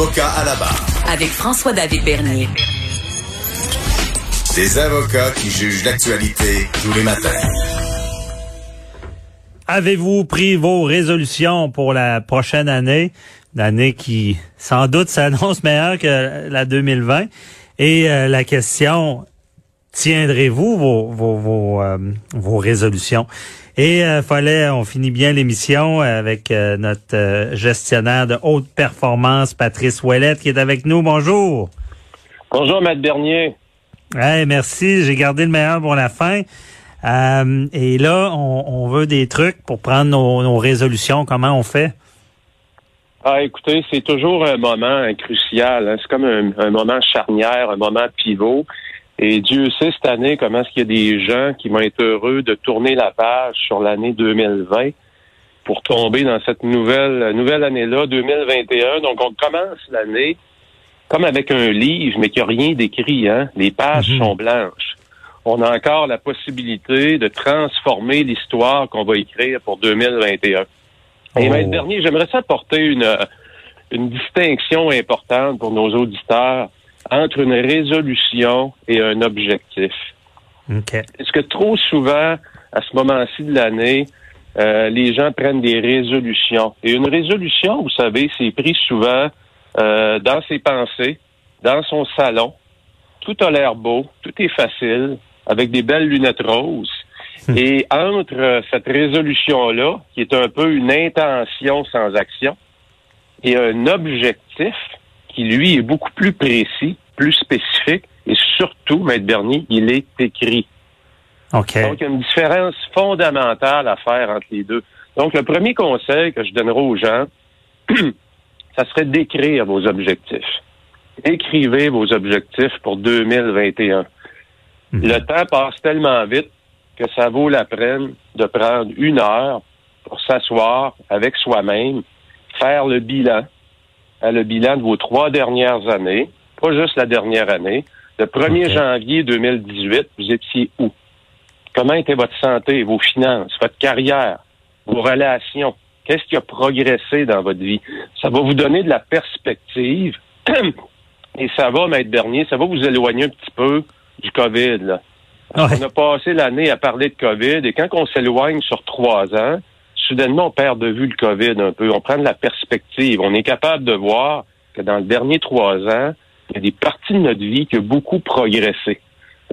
Avocat à la barre. Avec François-David Bernier. Des avocats qui jugent l'actualité tous les matins. Avez-vous pris vos résolutions pour la prochaine année? L'année qui, sans doute, s'annonce meilleure que la 2020. Et euh, la question, tiendrez-vous vos, vos, vos, euh, vos résolutions? Et euh, fallait, on finit bien l'émission avec euh, notre euh, gestionnaire de haute performance, Patrice Ouellette, qui est avec nous. Bonjour. Bonjour, Maître Bernier. Hey, merci, j'ai gardé le meilleur pour la fin. Et là, on, on, veut des trucs pour prendre nos, nos résolutions. Comment on fait? Ah, écoutez, c'est toujours un moment crucial. Hein. C'est comme un, un, moment charnière, un moment pivot. Et Dieu sait cette année comment est-ce qu'il y a des gens qui vont être heureux de tourner la page sur l'année 2020 pour tomber dans cette nouvelle nouvelle année-là, 2021. Donc, on commence l'année comme avec un livre, mais qui a rien d'écrit. Hein? Les pages mm -hmm. sont blanches. On a encore la possibilité de transformer l'histoire qu'on va écrire pour 2021. Oh. Et Maître Dernier, j'aimerais ça apporter une, une distinction importante pour nos auditeurs entre une résolution et un objectif. Okay. Est-ce que trop souvent, à ce moment-ci de l'année, euh, les gens prennent des résolutions? Et une résolution, vous savez, c'est pris souvent euh, dans ses pensées, dans son salon. Tout a l'air beau, tout est facile, avec des belles lunettes roses. Hum. Et entre euh, cette résolution-là, qui est un peu une intention sans action, et un objectif, qui, lui, est beaucoup plus précis, plus spécifique, et surtout, Maître Bernier, il est écrit. Okay. Donc, il y a une différence fondamentale à faire entre les deux. Donc, le premier conseil que je donnerai aux gens, ça serait d'écrire vos objectifs. Écrivez vos objectifs pour 2021. Mmh. Le temps passe tellement vite que ça vaut la peine de prendre une heure pour s'asseoir avec soi-même, faire le bilan, le bilan de vos trois dernières années, pas juste la dernière année. Le 1er okay. janvier 2018, vous étiez où? Comment était votre santé, vos finances, votre carrière, vos relations? Qu'est-ce qui a progressé dans votre vie? Ça va vous donner de la perspective et ça va, Maître Bernier, ça va vous éloigner un petit peu du COVID. Là. Ouais. On a passé l'année à parler de COVID et quand on s'éloigne sur trois ans, soudainement, on perd de vue le COVID un peu. On prend de la perspective. On est capable de voir que dans les derniers trois ans, il y a des parties de notre vie qui ont beaucoup progressé.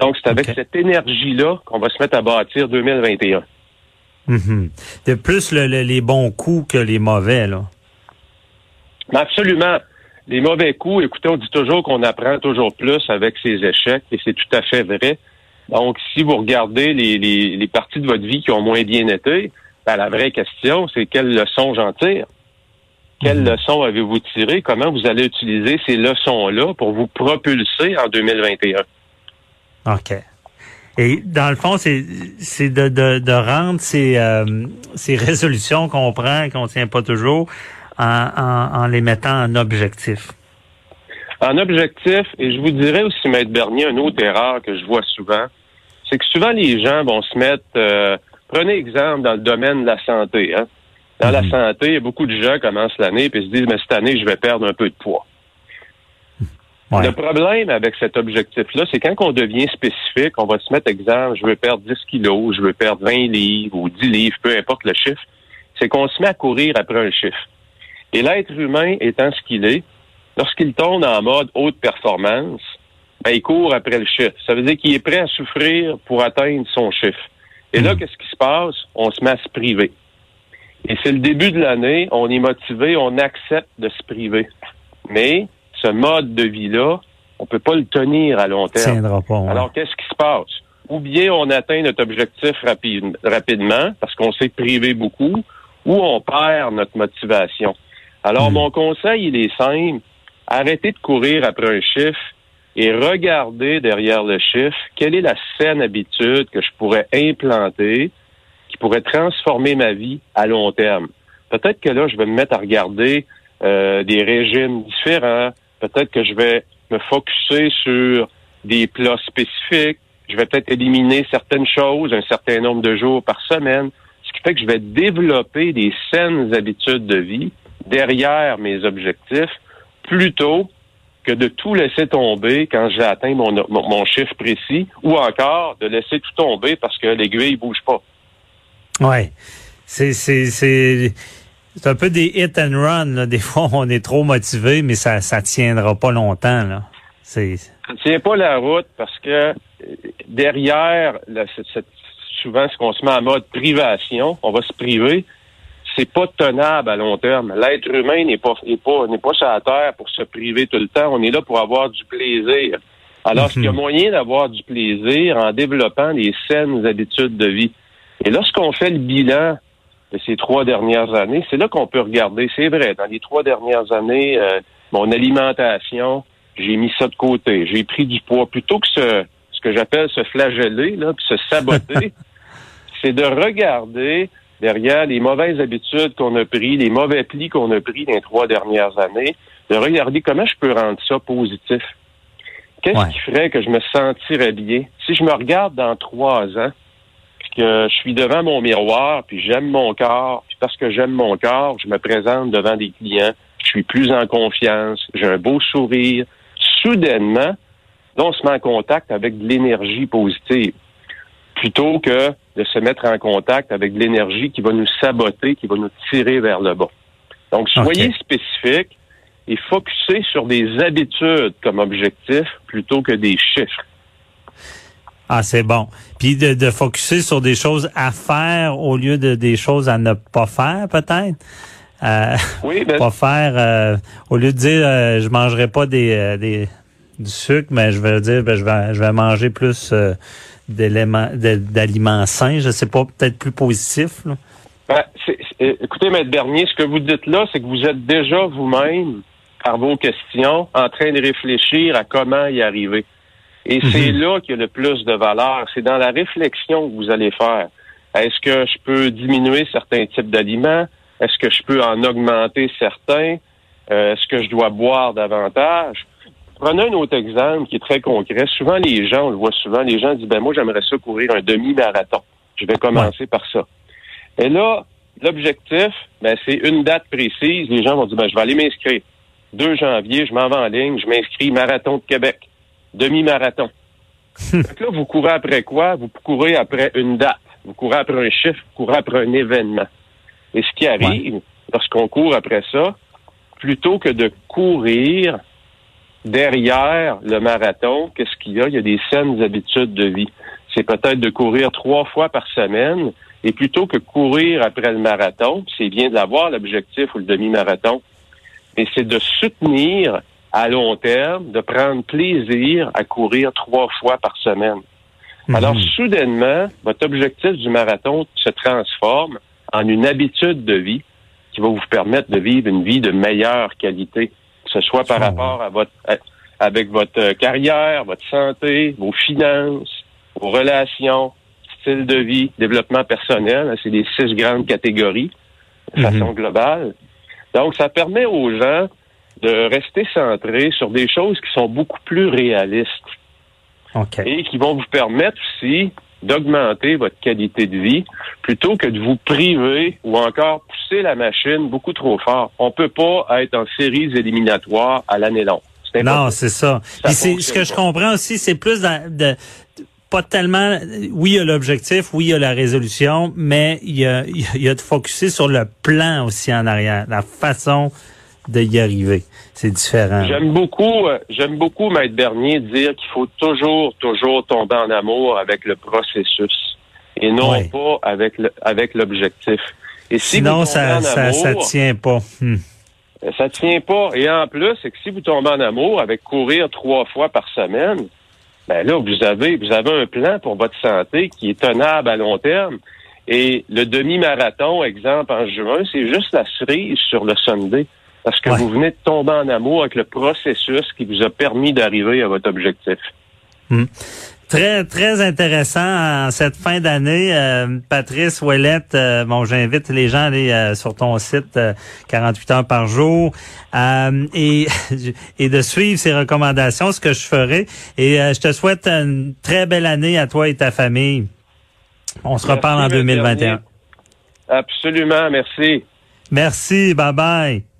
Donc, c'est avec okay. cette énergie-là qu'on va se mettre à bâtir 2021. Mm -hmm. De plus le, le, les bons coups que les mauvais, là. Absolument. Les mauvais coups, écoutez, on dit toujours qu'on apprend toujours plus avec ses échecs, et c'est tout à fait vrai. Donc, si vous regardez les, les, les parties de votre vie qui ont moins bien été, ben, la vraie question, c'est quelles leçons j'en tire? Quelles mmh. leçons avez-vous tirées? Comment vous allez utiliser ces leçons-là pour vous propulser en 2021? OK. Et dans le fond, c'est de, de, de rendre ces, euh, ces résolutions qu'on prend, qu'on ne tient pas toujours, en, en, en, les mettant en objectif. En objectif, et je vous dirais aussi, Maître Bernier, une autre erreur que je vois souvent, c'est que souvent les gens vont se mettre... Euh, prenez exemple dans le domaine de la santé. Hein? Dans la santé, y a beaucoup de gens commencent l'année et se disent, mais cette année, je vais perdre un peu de poids. Ouais. Le problème avec cet objectif-là, c'est quand on devient spécifique, on va se mettre exemple, je veux perdre 10 kilos, je veux perdre 20 livres ou 10 livres, peu importe le chiffre, c'est qu'on se met à courir après un chiffre. Et l'être humain étant ce qu'il est, lorsqu'il tombe en mode haute performance, ben, il court après le chiffre. Ça veut dire qu'il est prêt à souffrir pour atteindre son chiffre. Et là, qu'est-ce qui se passe? On se met à se priver. Et c'est le début de l'année, on est motivé, on accepte de se priver. Mais ce mode de vie-là, on peut pas le tenir à long terme. Pas, ouais. Alors, qu'est-ce qui se passe? Ou bien on atteint notre objectif rapide, rapidement, parce qu'on s'est privé beaucoup, ou on perd notre motivation. Alors, Hmm. mon conseil, il est simple. Arrêtez de courir après un chiffre et regardez derrière le chiffre quelle est la saine habitude que je pourrais implanter qui pourrait transformer ma vie à long terme. Peut-être que là, je vais me mettre à regarder euh, des régimes différents. Peut-être que je vais me focuser sur des plats spécifiques. Je vais peut-être éliminer certaines choses, un certain nombre de jours par semaine. Ce qui fait que je vais développer des saines habitudes de vie derrière mes objectifs plutôt que de tout laisser tomber quand j'ai atteint mon, mon, mon chiffre précis ou encore de laisser tout tomber parce que l'aiguille bouge pas. Ouais. C'est, c'est, c'est, c'est un peu des hit and run. Là. Des fois, on est trop motivé, mais ça, ça tiendra pas longtemps. Là. C'est. Ça ne tient pas la route parce que derrière, cette- souvent, ce qu'on se met en mode privation, on va se priver, c'est pas tenable à long terme. L'être humain n'est pas, n'est pas, n'est pas sur la terre pour se priver tout le temps. On est là pour avoir du plaisir. Alors, il y a moyen d'avoir du plaisir en développant des saines habitudes de vie. Et lorsqu'on fait le bilan de ces trois dernières années, c'est là qu'on peut regarder. C'est vrai, dans les trois dernières années, euh, mon alimentation, j'ai mis ça de côté. J'ai pris du poids. Plutôt que ce, ce que j'appelle se flageller, là, puis se saboter, c'est de regarder derrière les mauvaises habitudes qu'on a pris, les mauvais plis qu'on a pris dans les trois dernières années, de regarder comment je peux rendre ça positif. Qu'est-ce Ouais. qui ferait que je me sentirais bien? Si je me regarde dans trois ans, puis que je suis devant mon miroir, puis j'aime mon corps, puis parce que j'aime mon corps, je me présente devant des clients, je suis plus en confiance, j'ai un beau sourire. Soudainement, là, on se met en contact avec de l'énergie positive plutôt que de se mettre en contact avec de l'énergie qui va nous saboter, qui va nous tirer vers le bas. Donc, soyez Ok. spécifique et focussez sur des habitudes comme objectif plutôt que des chiffres. Ah, c'est bon. Puis de, de focuser sur des choses à faire au lieu de des choses à ne pas faire, peut-être? Euh, Oui, ben, pas faire euh, au lieu de dire euh, je mangerai pas des, euh, des du sucre, mais je vais dire ben, je vais je vais manger plus euh, d'éléments d'aliments sains. Je sais pas, peut-être plus positif. Là. ben, c'est- écoutez, Maître Bernier, ce que vous dites là, c'est que vous êtes déjà vous-même, par vos questions, en train de réfléchir à comment y arriver. Et c'est là qu'il y a le plus de valeur. C'est dans la réflexion que vous allez faire. Est-ce que je peux diminuer certains types d'aliments? Est-ce que je peux en augmenter certains? Euh, Est-ce que je dois boire davantage? Prenez un autre exemple qui est très concret. Souvent, les gens, on le voit souvent, les gens disent, ben moi, j'aimerais ça courir un demi-marathon. Je vais commencer par ça. Et là, l'objectif, ben, c'est une date précise. Les gens vont dire, ben, je vais aller m'inscrire. 2 janvier, je m'en vais en ligne, je m'inscris Marathon de Québec, demi-marathon. Fait que là, vous courez après quoi? Vous courez après une date. Vous courez après un chiffre, vous courez après un événement. Et ce qui arrive, lorsqu'on court après ça, plutôt que de courir derrière le marathon, qu'est-ce qu'il y a? Il y a des saines habitudes de vie. C'est peut-être de courir trois fois par semaine et plutôt que courir après le marathon, c'est bien de l'avoir, l'objectif ou le demi-marathon, mais c'est de soutenir à long terme, de prendre plaisir à courir trois fois par semaine. Alors, Mhm. soudainement, votre objectif du marathon se transforme en une habitude de vie qui va vous permettre de vivre une vie de meilleure qualité, ce soit par rapport à votre, à- avec votre euh, carrière, votre santé, vos finances, vos relations, style de vie, développement personnel. hein, C'est les six grandes catégories de Mhm. façon globale. Donc, ça permet aux gens de rester centrés sur des choses qui sont beaucoup plus réalistes et qui vont vous permettre aussi d'augmenter votre qualité de vie plutôt que de vous priver ou encore pousser la machine beaucoup trop fort. On peut pas être en séries éliminatoires à l'année longue. Non, c'est ça. Puis c'est ce que je comprends aussi, c'est plus de, de- pas tellement. Oui, il y a l'objectif, oui, il y a la résolution, mais il y a, il y a- il y a de focuser sur le plan aussi en arrière, la façon de y arriver. C'est différent. J'aime beaucoup, euh, j'aime beaucoup Maître Bernier dire qu'il faut toujours, toujours tomber en amour avec le processus et non pas avec le, avec l'objectif. Et si Sinon, ça, ça, tient pas. Hmm. Euh, Ça tient pas. Et en plus, c'est que si vous tombez en amour avec courir trois fois par semaine, ben là, vous avez, vous avez un plan pour votre santé qui est tenable à long terme. Et le demi-marathon, exemple, en juin, c'est juste la cerise sur le Sunday. Parce que Ouais. vous venez de tomber en amour avec le processus qui vous a permis d'arriver à votre objectif. Très, très intéressant en cette fin d'année. Euh, Patrice Ouellette, euh, bon, j'invite les gens à aller euh, sur ton site euh, 48 heures par jour euh, et, et de suivre ces recommandations, ce que je ferai. Et euh, je te souhaite une très belle année à toi et ta famille. On se Merci, reparle en M. 2021. Bernier. Absolument, merci. Merci, bye bye.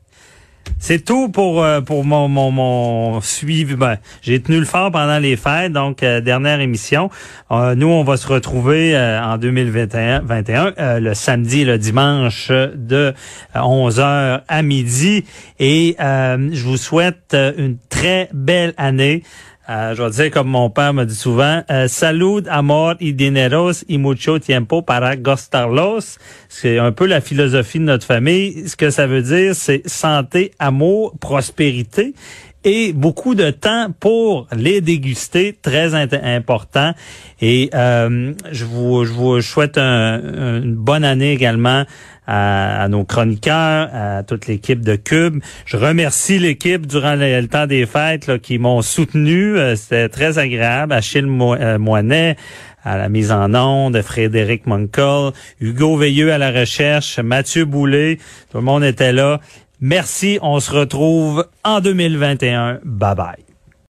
C'est tout pour euh, pour mon mon, suivi. Ben, j'ai tenu le fort pendant les fêtes, donc euh, dernière émission. Euh, nous, on va se retrouver en 2021, 21, euh, le samedi, et le dimanche de 11h à midi, et je vous souhaite une très belle année. Euh, je vais dire comme mon père me dit souvent, euh, salud, amor y dineros y mucho tiempo para gostarlos. C'est un peu la philosophie de notre famille. Ce que ça veut dire, c'est santé, amour, prospérité et beaucoup de temps pour les déguster, très important. Et euh, je, vous, je vous souhaite un- une bonne année également à, nos chroniqueurs, à toute l'équipe de Cube. Je remercie l'équipe durant le, temps des fêtes là, qui m'ont soutenu. Euh, C'était très agréable. Achille euh, Moinet à la mise en onde, Frédéric Monkel, Hugo Veilleux à la recherche, Mathieu Boulet. Tout le monde était là. Merci. On se retrouve en 2021. Bye bye.